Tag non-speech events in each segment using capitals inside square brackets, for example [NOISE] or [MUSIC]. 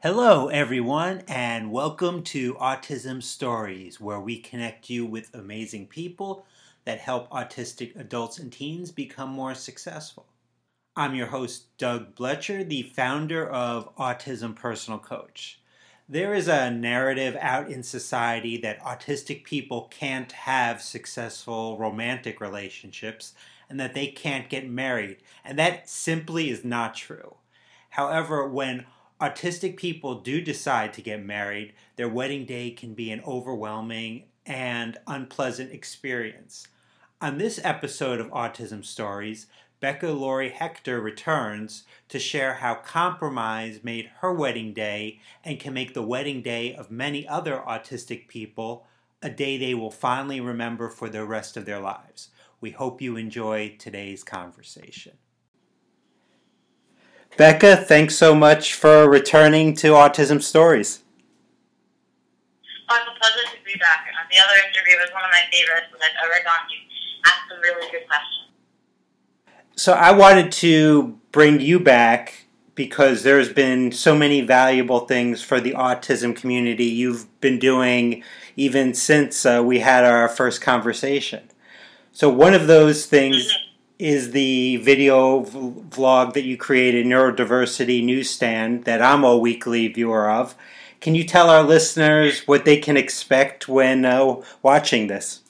Hello, everyone, and welcome to Autism Stories, where we connect you with amazing people that help autistic adults and teens become more successful. I'm your host, Doug Blecher, the founder of Autism Personal Coach. There is a narrative out in society that autistic people can't have successful romantic relationships and that they can't get married, and that simply is not true. However, when autistic people do decide to get married, their wedding day can be an overwhelming and unpleasant experience. On this episode of Autism Stories, Becca Lory Hector returns to share how compromise made her wedding day and can make the wedding day of many other autistic people a day they will fondly remember for the rest of their lives. We hope you enjoy today's conversation. Becca, thanks so much for returning to Autism Stories. Oh, it's a pleasure to be back. Uh, the other interview was one of my favorites that I've ever gone to. Asked some really good questions. So I wanted to bring you back because there's been so many valuable things for the autism community you've been doing even since uh, we had our first conversation. So one of those things mm-hmm is the video vlog that you created, Neurodiversity Newsstand, that I'm a weekly viewer of. Can you tell our listeners what they can expect when uh, watching this?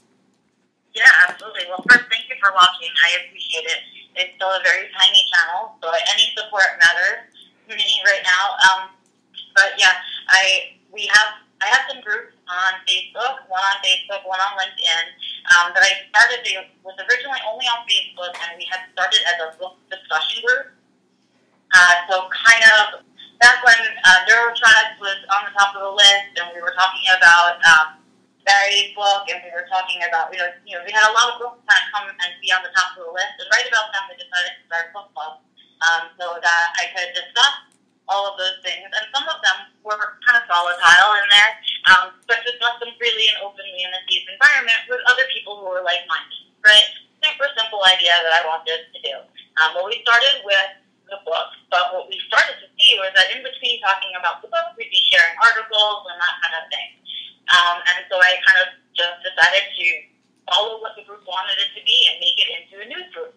Yeah, absolutely. Well, first, thank you for watching. I appreciate it. It's still a very tiny channel, so any support matters to me right now. Um, but yeah, I we have I have some groups on Facebook, one on Facebook, one on LinkedIn, um, that I started, it was originally only on Facebook, and we had started as a book discussion group. Uh, so kind of back when uh, NeuroTribes was on the top of the list, and we were talking about um, Barry's book, and we were talking about, you know, you know, we had a lot of books kind of come and be on the top of the list, and right about then we decided to start a book club um, so that I could discuss all of those things. And some of them were kind of volatile in there, um, but discuss them freely and openly in a safe environment with other people who were like-minded, right? Super simple idea that I wanted to do. Um, well, we started with the book, but what we started to see was that in between talking about the book, we'd be sharing articles and that kind of thing. Um, and so I kind of just decided to follow what the group wanted it to be and make it into a news group.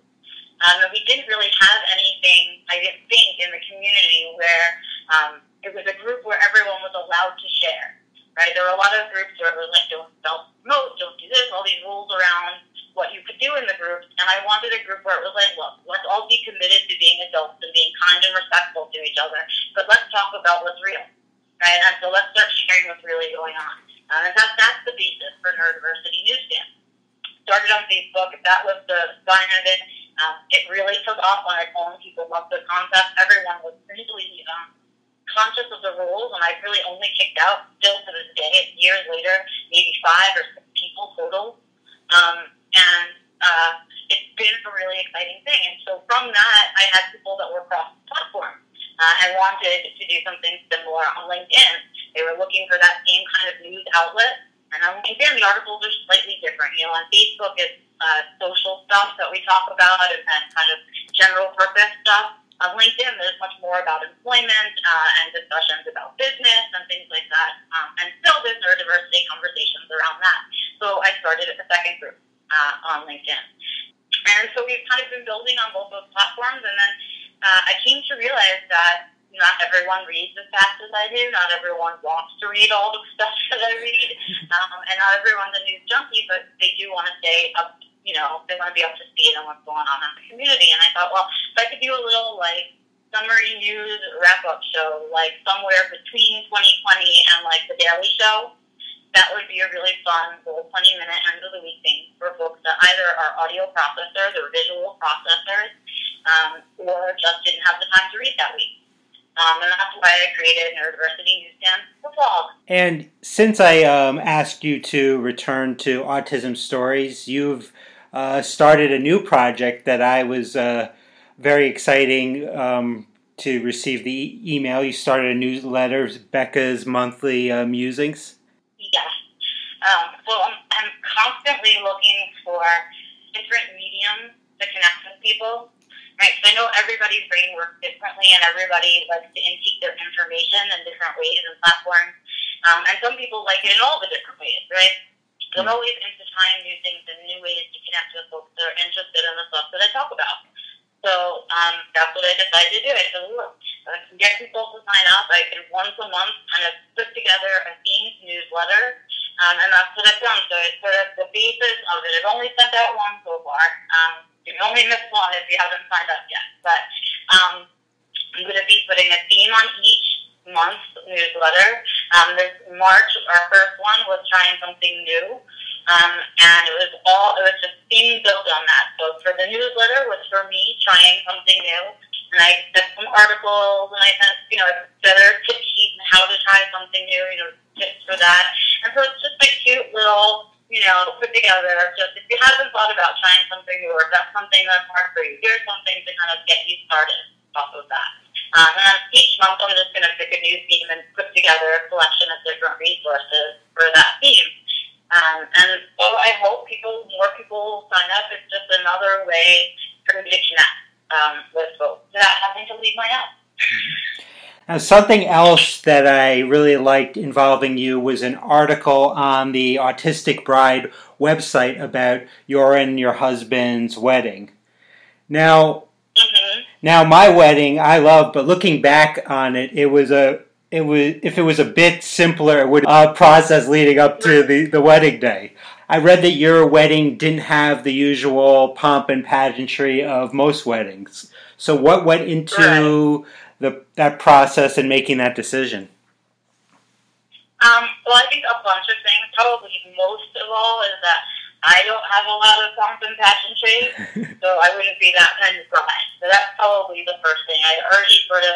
Um, and we didn't really have anything, I didn't think, in the community where um, it was a group where everyone was allowed to share. Right? There were a lot of groups where it was like, don't self promote, don't do this, all these rules around what you could do in the groups. And I wanted a group where it was like, look, let's all be committed to being adults and being kind and respectful to each other, but let's talk about what's real. Right? And so let's start sharing what's really going on. Um, and that, that's the basis for Neurodiversity Newsstand. Started on Facebook. That was the sign of it um, it really took off on its own. People loved the concept. Everyone was really um, conscious of the rules, and I really only kicked out still to this day, years later, maybe five or six people total. Um, and uh, it's been a really exciting thing. And so from that, I had people that were cross platform uh, and wanted to do something similar on LinkedIn. They were looking for that same kind of news outlet. And on LinkedIn, the articles are slightly different. You know, on Facebook, it's uh, social stuff that we talk about and, and kind of general purpose stuff. On LinkedIn, there's much more about employment uh, and discussions about business and things like that. Um, and still, there's neurodiversity conversations around that. So I started a second group uh, on LinkedIn. And so we've kind of been building on both those platforms. And then uh, I came to realize that not everyone reads as fast as I do. Not everyone wants to read all the [LAUGHS] stuff that I read. [LAUGHS] Um, and not everyone's a news junkie, but they do want to stay up you know, they want to be up to speed on what's going on in the community. And I thought, well, if I could do a little like summary news wrap up show, like somewhere between 2020 and like the Daily Show, that would be a really fun little 20 minute end of the week thing for folks that either are audio processors or visual processors um, or just didn't have the time to read that week. Um, and that's why I created Neurodiversity Newsstand for Vlog. And since I um, asked you to return to Autism Stories, you've uh, started a new project that I was uh, very exciting um, to receive the e- email. You started a newsletter, Becca's Monthly uh, Musings. Yes. Um, so I'm, I'm constantly looking for different mediums to connect with people. Right, so I know everybody's brain works differently, and everybody likes to intake their information in different ways and platforms. Um, and some people like it in all the different ways, right? I'm always into trying new things and new ways to connect with folks that are interested in the stuff that I talk about. So um, that's what I decided to do. I said, look, I can get people to sign up. I can once a month kind of put together a themed newsletter. Um, and that's what I've done. So it's sort of the basis of it. I've only sent out one so far. Um, you only miss if you haven't signed up yet. But um, I'm going to be putting a theme on each month's newsletter. Um, this March, our first one was trying something new. Um, and it was all, it was just being built on that. So for the newsletter was for me trying something new. And I sent some articles and I sent, you know, better tip sheets on how to try something new, you know, tips for that. And so it's just a cute little, you know, put together. Just if you haven't thought about trying something new or if that's something that's hard for you, here's something to kind of get you started off of that. Um, and each month I'm just going to pick a new theme and put together a collection of different resources for that theme. Um, and so I hope people, more people sign up. It's just another way for me to connect um, with folks without having to leave my house. [LAUGHS] Now, something else that I really liked involving you was an article on the Autistic Bride website about your and your husband's wedding. Now, mm-hmm. now my wedding I love, but looking back on it, it was a it was if it was a bit simpler, it would uh, process leading up to the, the wedding day. I read that your wedding didn't have the usual pomp and pageantry of most weddings. So, what went into the that process and making that decision? Um, well, I think a bunch of things. Probably most of all is that I don't have a lot of pomp and pageantry, [LAUGHS] so I wouldn't be that kind of bride. So that's probably the first thing. I already sort of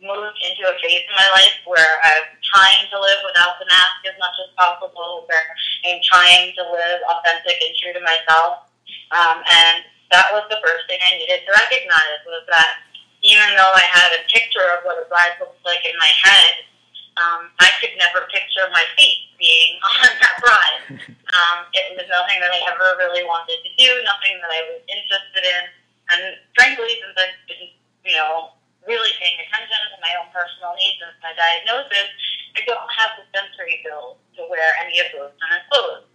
moved into a phase in my life where I'm trying to live without the mask as much as possible, where I'm trying to live authentic and true to myself. Um, and that was the first thing I needed to recognize was that even though I had a picture of what a bride looks like in my head, um, I could never picture my feet being [LAUGHS] on that bride. [LAUGHS] Um, it was nothing that I ever really wanted to do, nothing that I was interested in. And frankly, since I've been, you know, really paying attention to my own personal needs and my diagnosis, I don't have the sensory build to wear any of those kind of clothes.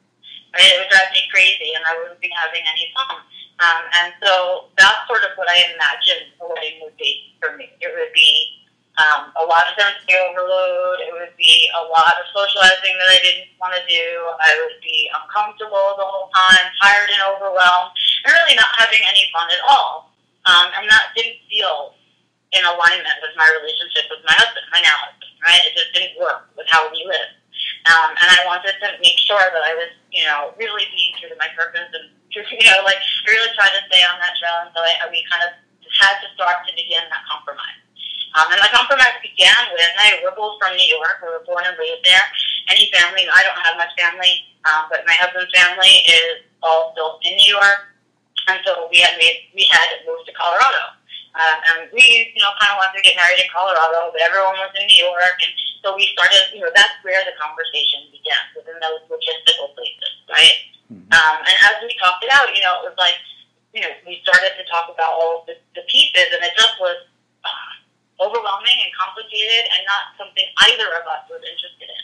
Right? It would drive me crazy and I wouldn't be having any fun. Um, and so that's sort of what I imagined a wedding would be for me. It would be um, a lot of sensory overload. It would be a lot of socializing that I didn't want to do. I would be uncomfortable the whole time, tired and overwhelmed, and really not having any fun at all. Um, and that didn't feel in alignment with my relationship with my husband, my now husband, right? It just didn't work with how we live. Um, and I wanted to make sure that I was, you know, really being true to my purpose and, you know, like really trying to stay on that trail. And so I, we kind of had to start to begin that compromise. Um, and the compromise began with, I, we're both from New York. We were born and raised there. Any family, I don't have much family, um, but my husband's family is all still in New York. And so we had made, we had moved to Colorado. Um, and we, you know, kind of wanted to get married in Colorado, but everyone was in New York, and so we started. You know, that's where the conversation began within those logistical places, right? Mm-hmm. Um, and as we talked it out, you know, it was like, you know, we started to talk about all of the, the pieces, and it just was uh, overwhelming and complicated, and not something either of us was interested in.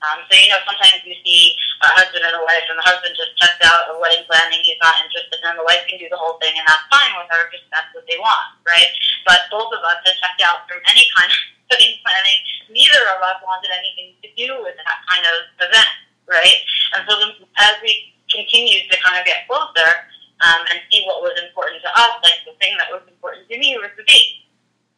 Um, so, you know, sometimes you see a husband and a wife, and the husband just checks out a wedding planning, he's not interested, and the wife can do the whole thing, and that's fine with her because that's what they want, right? But both of us had checked out from any kind of [LAUGHS] wedding planning. Neither of us wanted anything to do with that kind of event, right? And so then, as we continued to kind of get closer um, and see what was important to us, like the thing that was important to me was the date.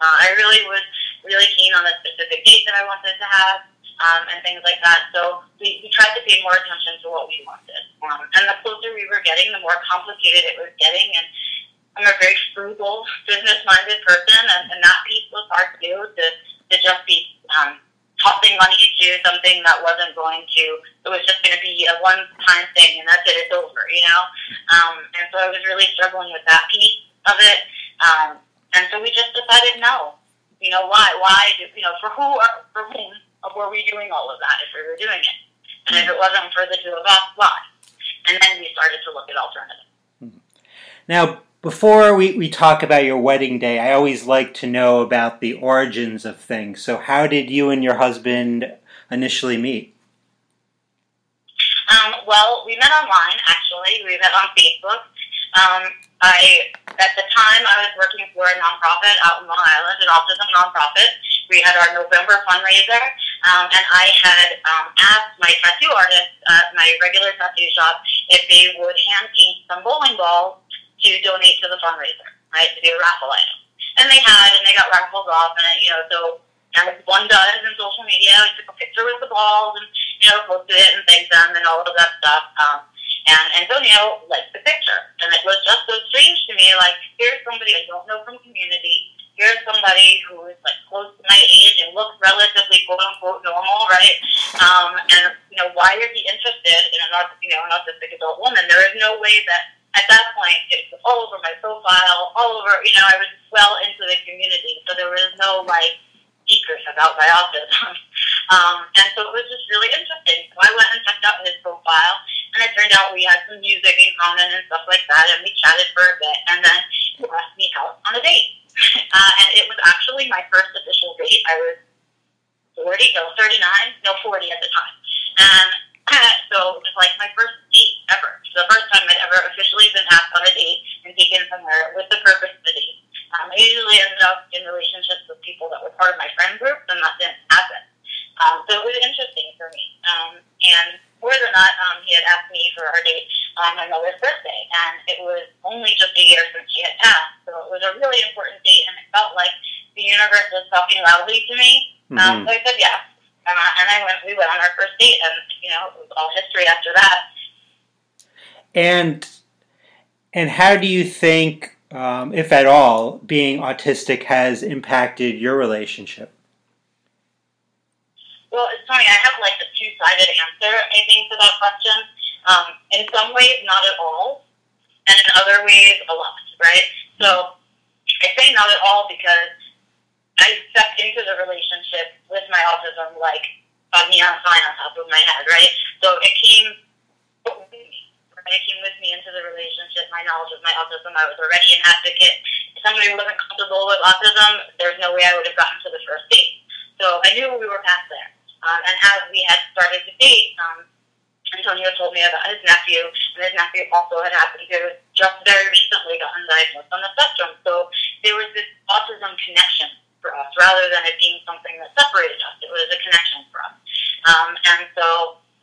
Uh, I really was really keen on the specific date that I wanted to have um, and things like that. So we, we tried to pay more attention to what we wanted. Um, and the closer we were getting, the more complicated it was getting. And I'm a very frugal, business-minded person, and, and that piece was hard to do, to, to just be um, tossing money to something that wasn't going to be a one-time thing, and that's it, it's over, you know? Um, and so I was really struggling with that piece of it. Um, and so we just decided no. You know, why? Why, do, you know, for who, for whom were we doing all of that if we were doing it? And if it wasn't for the two of us, why? And then we started to look at alternatives. Now, Before we, we talk about your wedding day, I always like to know about the origins of things. So, how did you and your husband initially meet? Um, well, we met online, actually. We met on Facebook. Um, I, at the time, I was working for a nonprofit out in Long Island, an autism nonprofit. We had our November fundraiser, um, and I had um, asked my tattoo artist at my regular tattoo shop if they would hand paint some bowling balls to donate to the fundraiser, right, to be a raffle item. And they had, and they got raffles off, and, you know, so as one does in social media, I took a picture with the balls and, you know, posted it and thanked them and all of that stuff. Um, and Antonio liked the picture. And it was just so strange to me, like, here's somebody I don't know from community. Here's somebody who is, like, close to my age and looks relatively, quote-unquote, normal, right? Um, and, you know, why is he interested in an, you know, an autistic adult woman? There is no way that, at that point, it was all over my profile, all over, you know, I was well into the community. So there was no, like, secrets about my autism. Um, and so it was just really interesting. So I went and checked out his profile, and it turned out we had some music in common and stuff like that, and we chatted for a bit, and then he asked me out on a date. Uh, and it was actually my first official date. I was 40, no, 39, no, 40 at the time. And so it was like my first date ever. The first time I'd ever officially been asked on a date and taken somewhere with the purpose of the date. Um, I usually ended up in relationships with people that were part of my friend group, and that didn't happen. Um, so it was interesting for me. Um, and more than that, um, he had asked me for our date on my mother's birthday, and it was only just a year since she had passed. So it was a really important date, and it felt like the universe was talking loudly to me. Um, mm-hmm. so I said yes. Uh, and I went. We went on our first date, and you know, it was all history after that. And and how do you think um, if at all, being autistic has impacted your relationship? Well, it's funny. I have like a two-sided answer, I think, to that question. Um, in some ways, not at all, and in other ways, a lot. Right? So I say not at all because I stepped into the relationship with my autism like a neon sign on top of my head. Right? So it came it came with me into the relationship, my knowledge of my autism. I was already an advocate. If somebody wasn't comfortable with autism, there's no way I would have gotten to the first date. So I knew we were past there. Um, and as we had started to date, um, Antonio told me about his nephew, and his nephew also had happened to just very recently gotten diagnosed on the spectrum. So there was this autism connection for us, rather than it being something that separated us. It was a connection for us. Um, and so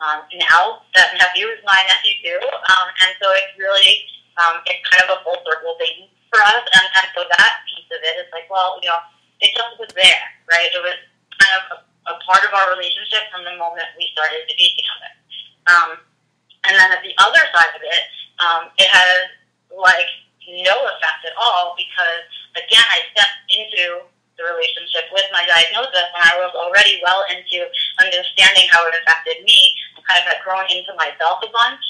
um, now that nephew is my nephew too, um, and so it's really um, it's kind of a full circle thing for us. And, and so that piece of it is like, well, you know, it just was there, right? It was kind of a, a part of our relationship from the moment we started to be together. Um, and then at the other side of it, um, it has like no effect at all because again, I stepped into the relationship with my diagnosis and I was already well into understanding how it affected me kind of had grown into myself a bunch.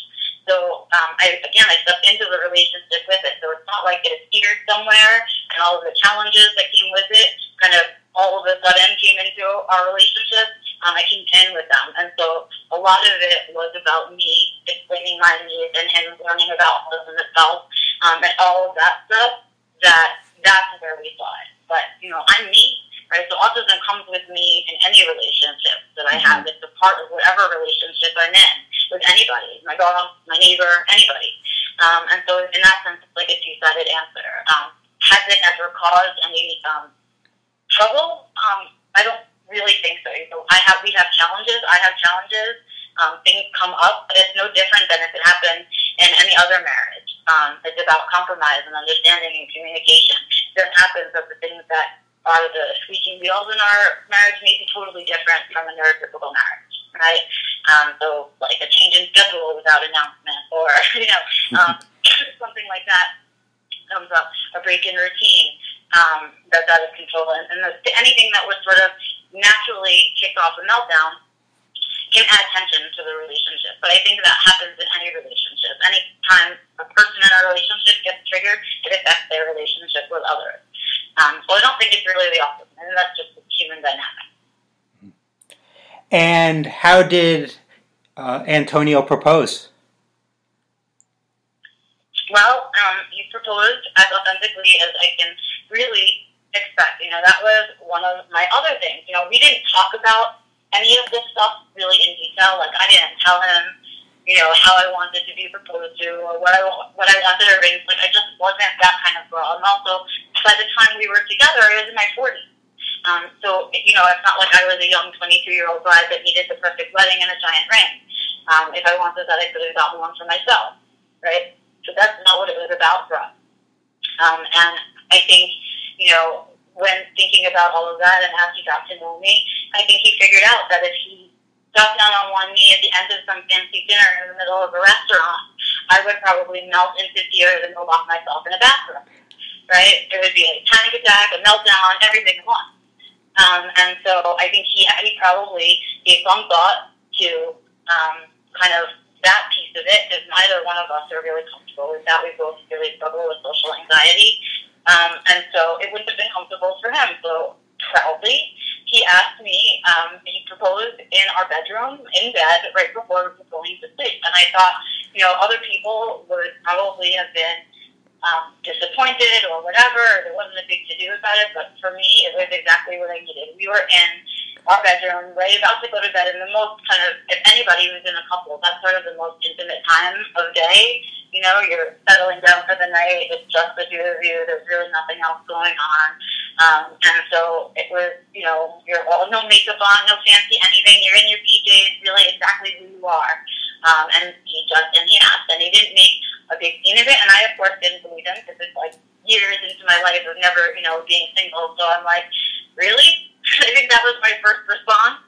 So um, I again I stepped into the relationship with it. So it's not like it appeared somewhere and all of the challenges that came with it kind of all of a sudden came into our relationship. Um, I came in with them, and so a lot of it was about me explaining my needs and him learning about autism itself um, and all of that stuff. That that's where we saw it. But you know, I'm me right? So autism comes with me in any relationship that I have. Mm-hmm. It's a part of whatever relationship I'm in with anybody, my dog, my neighbor, anybody. Um, and so in that sense, it's like a two-sided answer. Um, has it ever caused any um, trouble? Um, I don't really think so. You know, I have, we have challenges. I have challenges. Um, things come up, but it's no different than if it happened in any other marriage. Um, it's about compromise and understanding and communication. This happens of the things that are the squeaking wheels in our marriage may be totally different from a neurotypical marriage, right? Um, so like a change in schedule without announcement or, [LAUGHS] you know, um, [LAUGHS] something like that comes up, a break in routine um, that's out of control. And, and the, anything that would sort of naturally kick off a meltdown can add tension to the relationship. But I think that happens in any relationship. Anytime a person in a relationship gets triggered, it affects their relationship with others. Um, so I don't think it's really the opposite. And that's just the human dynamic. And how did uh, Antonio propose? Well, um, he proposed as authentically as I can really expect. You know, that was one of my other things. You know, we didn't talk about any of this stuff really in detail. Like, I didn't tell him, you know, how I wanted to be proposed to or what I what I wanted to arrange. Like, I just wasn't that kind of girl. And also, by the time we were together, I was in my 40s. Um, so, you know, it's not like I was a young 22 year old bride that needed the perfect wedding and a giant ring. Um, if I wanted that, I could have gotten one for myself, right? So that's not what it was about for us. Um, and I think, you know, when thinking about all of that and as he got to know me, I think he figured out that if he got down on one knee at the end of some fancy dinner in the middle of a restaurant, I would probably melt into tears and go lock myself in a bathroom. Right? It would be a panic attack, a meltdown, everything at once. Um, and so I think he he probably gave some thought to um, kind of that piece of it because neither one of us are really comfortable with that. We both really struggle with social anxiety. Um, and so it wouldn't have been comfortable for him. So proudly, he asked me, um, he proposed in our bedroom, in bed, right before we were going to sleep. And I thought, you know, other people would probably have been um, disappointed or whatever. There wasn't a big to do about it. But for me, it was exactly what I needed. We were in our bedroom, right about to go to bed, in the most kind of, if anybody was in a couple, that's sort of the most intimate time of day. You know, you're settling down for the night. It's just the two of you. There's really nothing else going on. Um, and so it was, you know, you're all no makeup on, no fancy anything. You're in your PJs, really exactly who you are. Um, and he just, and he asked, and he didn't make a big scene of it. And I, of course, didn't believe him because it's like years into my life of never, you know, being single. So I'm like, really? [LAUGHS] I think that was my first response.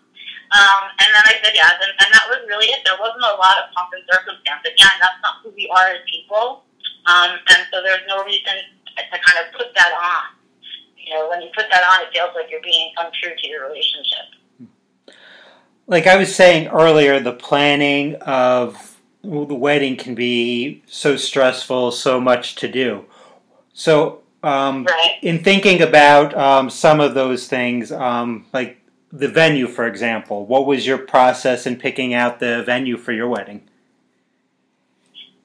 Um, and then I said yes, and, and that was really it. There wasn't a lot of pomp and circumstance. Again, that's not who we are as people. Um, and so there's no reason to kind of put that on. You know, when you put that on, it feels like you're being untrue to your relationship. Like I was saying earlier, the planning of the wedding can be so stressful, so much to do. So, um, right. in thinking about um, some of those things, um, like the venue, for example, what was your process in picking out the venue for your wedding?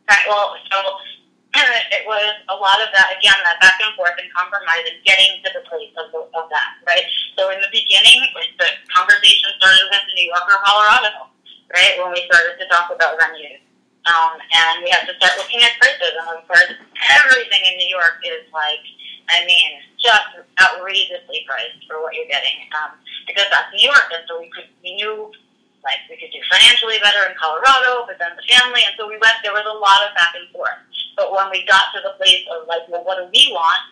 Right, well, so [CLEARS THROAT] it was a lot of that, again, that back and forth and compromise and getting to the place of, of that, right? So in the beginning, the conversation started with New York or Colorado, right, when we started to talk about venues. Um, and we had to start looking at prices. And of course, everything in New York is like, I mean, just outrageously priced for what you're getting. Um, because that's New York, and so we could, we knew like we could do financially better in Colorado, but then the family, and so we went. There was a lot of back and forth. But when we got to the place of like, well, what do we want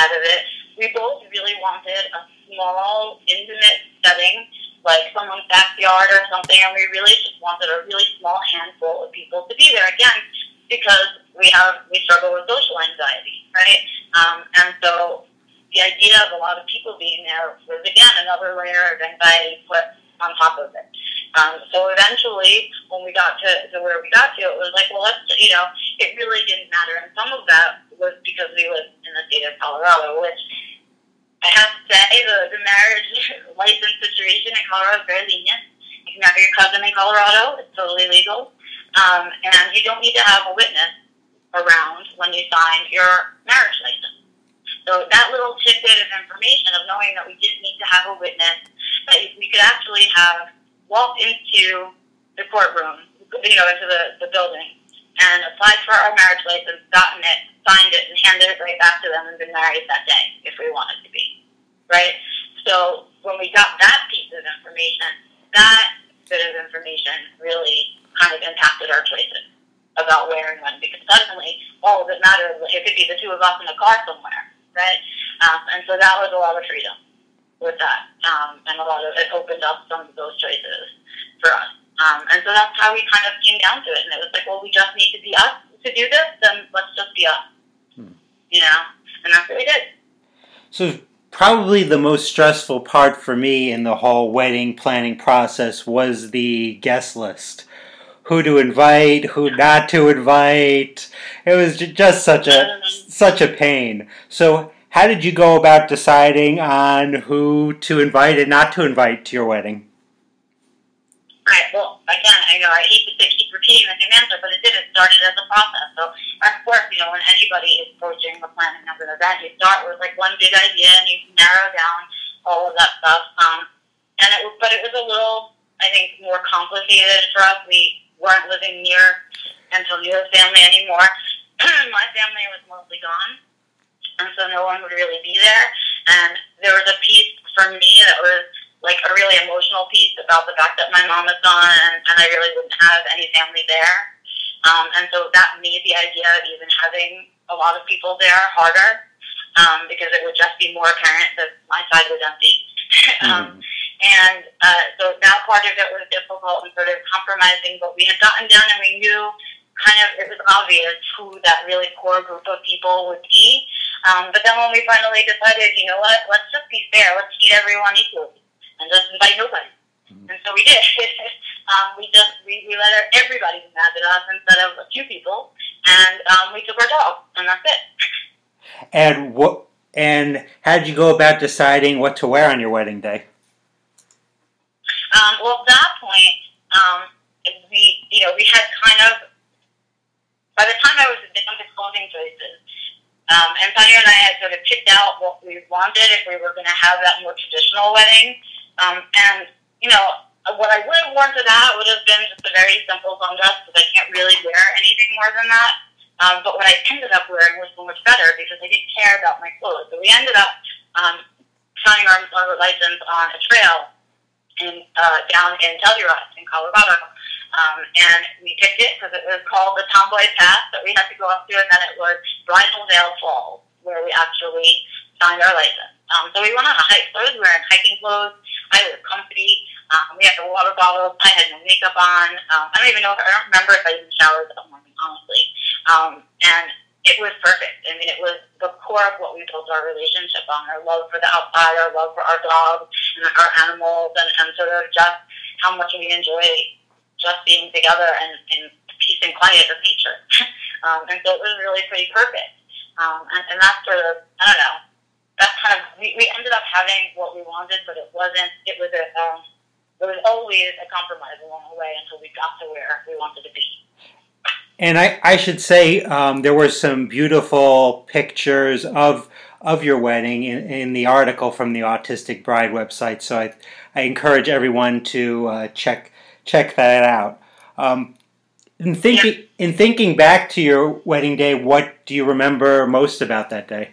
out of it? We both really wanted a small, intimate setting, like someone's backyard or something, and we really wanted a really small handful of people to be there. Again, because we have we struggle with social anxiety, right? Um, and so the idea of a lot of people being there was again another layer of anxiety put on top of it. Um, so eventually, when we got to, to where we got to, it was like, well, let's, you know, it really didn't matter. And some of that was because we lived in the state of Colorado, which I have to say, the, the marriage [LAUGHS] license situation in Colorado is very lenient. You can marry your cousin in Colorado; it's totally legal, um, and you don't need to have a witness around when you sign your marriage license. So that little tidbit of information of knowing that we didn't need to have a witness, that we could actually have walked into the courtroom, you know, into the, the building, and applied for our marriage license, gotten it, signed it, and handed it right back to them and been married that day if we wanted to be. Right? So when we got that piece of information, that bit of information really kind of impacted our choices about where and when because suddenly all it mattered. It could be the two of us in a car somewhere, right? Um, and so that was a lot of freedom with that. Um, and a lot of it opened up some of those choices for us. Um, and so that's how we kind of came down to it. And it was like, well, we just need to be us to do this, then let's just be us. Hmm. You know? And that's what we did. So probably the most stressful part for me in the whole wedding planning process was the guest list. Who to invite, who not to invite. It was just such a such a pain. So how did you go about deciding on who to invite and not to invite to your wedding? Right. well, again, I know I hate to keep repeating the same answer, but it did. It started as a process. So, of course, you know, when anybody is approaching the planning of an event, you start with like one big idea and you narrow down all of that stuff. Um, and it, was, but it was a little, I think, more complicated for us. We weren't living near Antonio's family anymore. [CLEARS THROAT] My family was mostly gone, and so no one would really be there. And there was a piece for me that was like a really emotional piece about the fact that my mom is gone and, and I really wouldn't have any family there. Um, and so that made the idea of even having a lot of people there harder um, because it would just be more apparent that my side was empty. [LAUGHS] um, mm-hmm. And uh, so that part of it was difficult and sort of compromising, but we had gotten down and we knew kind of it was obvious who that really core group of people would be. Um, but then when we finally decided, you know what, let's just be fair, let's treat everyone equally and just invite nobody. Mm-hmm. And so we did. [LAUGHS] um, we just we, we let everybody mad at us instead of a few people, and um, we took our dog, and that's it. And what? And how did you go about deciding what to wear on your wedding day? Um, well, at that point, um, we you know we had kind of by the time I was down to clothing choices, um, Antonio and I had sort of picked out what we wanted if we were going to have that more traditional wedding. Um, and, you know, what I would have worn to that would have been just a very simple sundress because I can't really wear anything more than that. Um, but what I ended up wearing was so much better because I didn't care about my clothes. So we ended up um, signing our, our license on a trail in, uh, down in Telluride in Colorado. Um, and we picked it because it was called the Tomboy Pass that we had to go up to, and then it was Bridal Veil Falls, where we actually signed our license. Um, so we went on a hike. So I was wearing hiking clothes. I was comfy. Um, we had the water bottles. I had no makeup on. Um, I don't even know if I don't remember if I even showered that morning, honestly. Um, and it was perfect. I mean, it was the core of what we built our relationship on: our love for the outside, our love for our dogs and our animals, and, and sort of just how much we enjoy just being together and in peace and quiet of nature. [LAUGHS] um, and so it was really pretty perfect. Um, and, and that's sort of I don't know that's kind of we, we ended up having what we wanted, but it wasn't. It was a um, it was always a compromise along the way until we got to where we wanted to be. And I, I should say um, there were some beautiful pictures of of your wedding in, in, the article from the Autistic Bride website. So I, I encourage everyone to uh, check check that out. Um, in thinking in thinking back to your wedding day, what do you remember most about that day?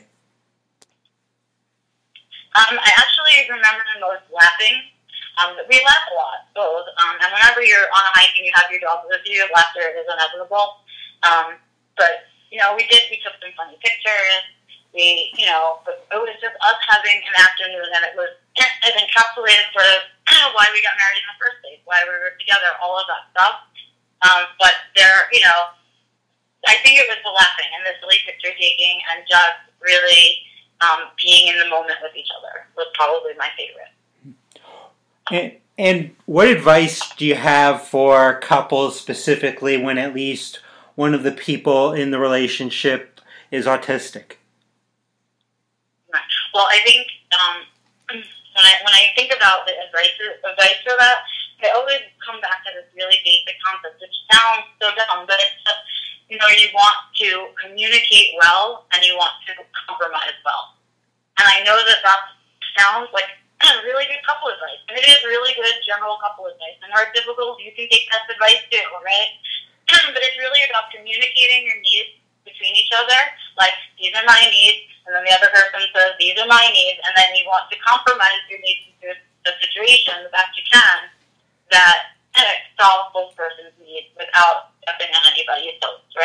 Um, I actually remember the most laughing. Um, we laugh a lot, both. Um, and whenever you're on a hike and you have your dog with you, laughter is inevitable. Um, but, you know, we did, we took some funny pictures. We, you know, it was just us having an afternoon and it was, it encapsulated sort [CLEARS THROAT] of why we got married in the first place, why we were together, all of that stuff. Um, but there, you know, I think it was the laughing and the silly picture taking and just really um, being in the moment with each other was probably my favorite. And, and what advice do you have for couples specifically when at least one of the people in the relationship is autistic? Well, I think um, when I when I think about the advice advice for that, I always come back to this really basic concept, which sounds so dumb, but it's just you know, you want to communicate well and you want to compromise well. And I know that that sounds like [CLEARS THROAT] really good couple advice. And it is really good general couple advice. And hard difficult, you can take that advice too, right? [CLEARS THROAT] but it's really about communicating your needs between each other. Like, these are my needs. And then the other person says, these are my needs. And then you want to compromise your needs into the situation the best you can that [CLEARS THROAT] solves both person's needs without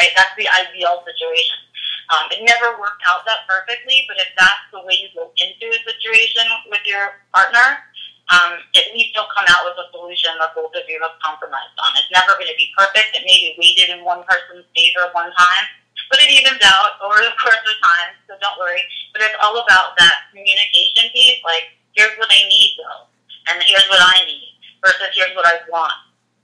right? That's the ideal situation. Um, it never worked out that perfectly, but if that's the way you go into a situation with your partner, um, at least you'll come out with a solution that both of you have compromised on. It's never going to be perfect. It may be weighted in one person's favor one time, but it evens out over the [LAUGHS] course of time, so don't worry. But it's all about that communication piece, like, here's what I need, though, and here's what I need, versus here's what I want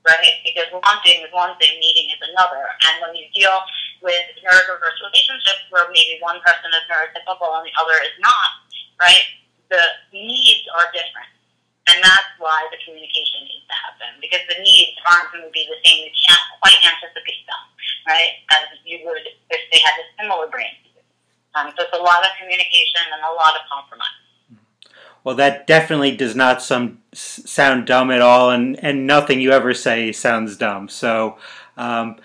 right? Because wanting is one thing, needing is another. And when you deal with neurodiverse relationships where maybe one person is neurotypical and the other is not, right? The needs are different. And that's why the communication needs to happen because the needs aren't going to be the same. You can't quite anticipate them, right, as you would if they had a similar brain. Um, so it's a lot of communication and a lot of compromise. Well, that definitely does not some, sound dumb at all, and, and nothing you ever say sounds dumb. So, um, [LAUGHS]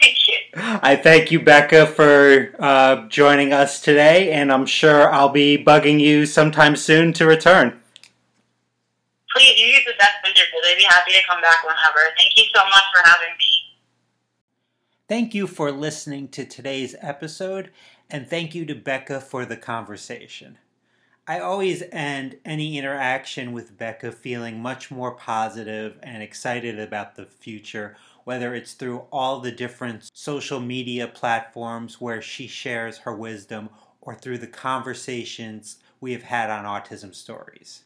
thank you. I thank you, Becca, for uh, joining us today, and I'm sure I'll be bugging you sometime soon to return. Please use the best visitors. I'd be happy to come back whenever. Thank you so much for having me. Thank you for listening to today's episode, and thank you to Becca for the conversation. I always end any interaction with Becca feeling much more positive and excited about the future, whether it's through all the different social media platforms where she shares her wisdom or through the conversations we have had on Autism Stories.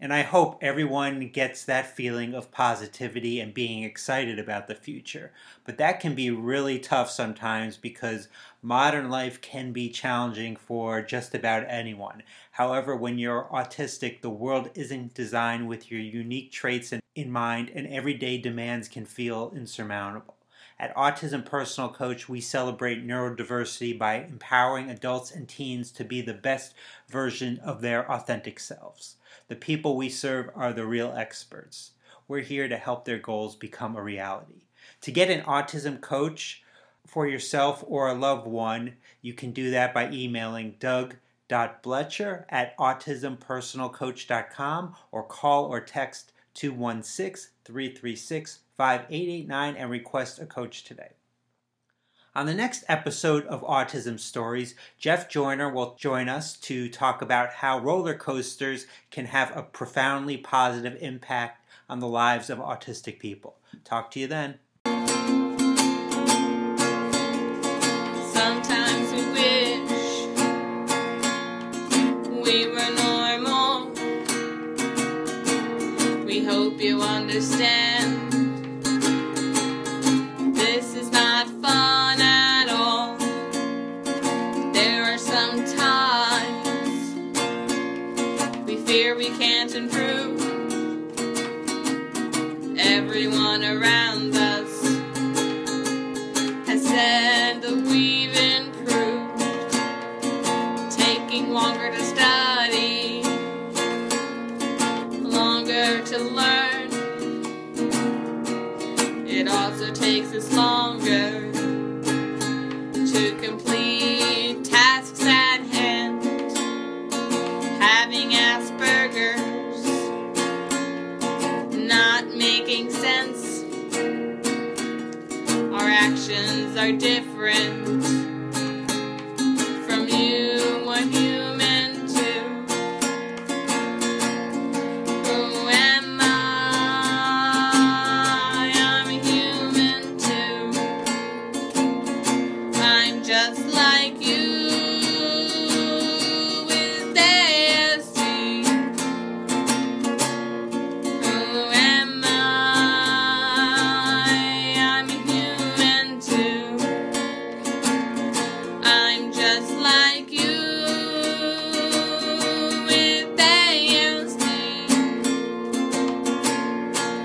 And I hope everyone gets that feeling of positivity and being excited about the future. But that can be really tough sometimes because modern life can be challenging for just about anyone. However, when you're autistic, the world isn't designed with your unique traits in mind, and everyday demands can feel insurmountable. At Autism Personal Coach, we celebrate neurodiversity by empowering adults and teens to be the best version of their authentic selves. The people we serve are the real experts. We're here to help their goals become a reality. To get an autism coach for yourself or a loved one, you can do that by emailing doug.blecher at autismpersonalcoach.com or call or text 216 336 5889 and request a coach today. On the next episode of Autism Stories, Jeff Joyner will join us to talk about how roller coasters can have a profoundly positive impact on the lives of autistic people. Talk to you then. Hope you understand.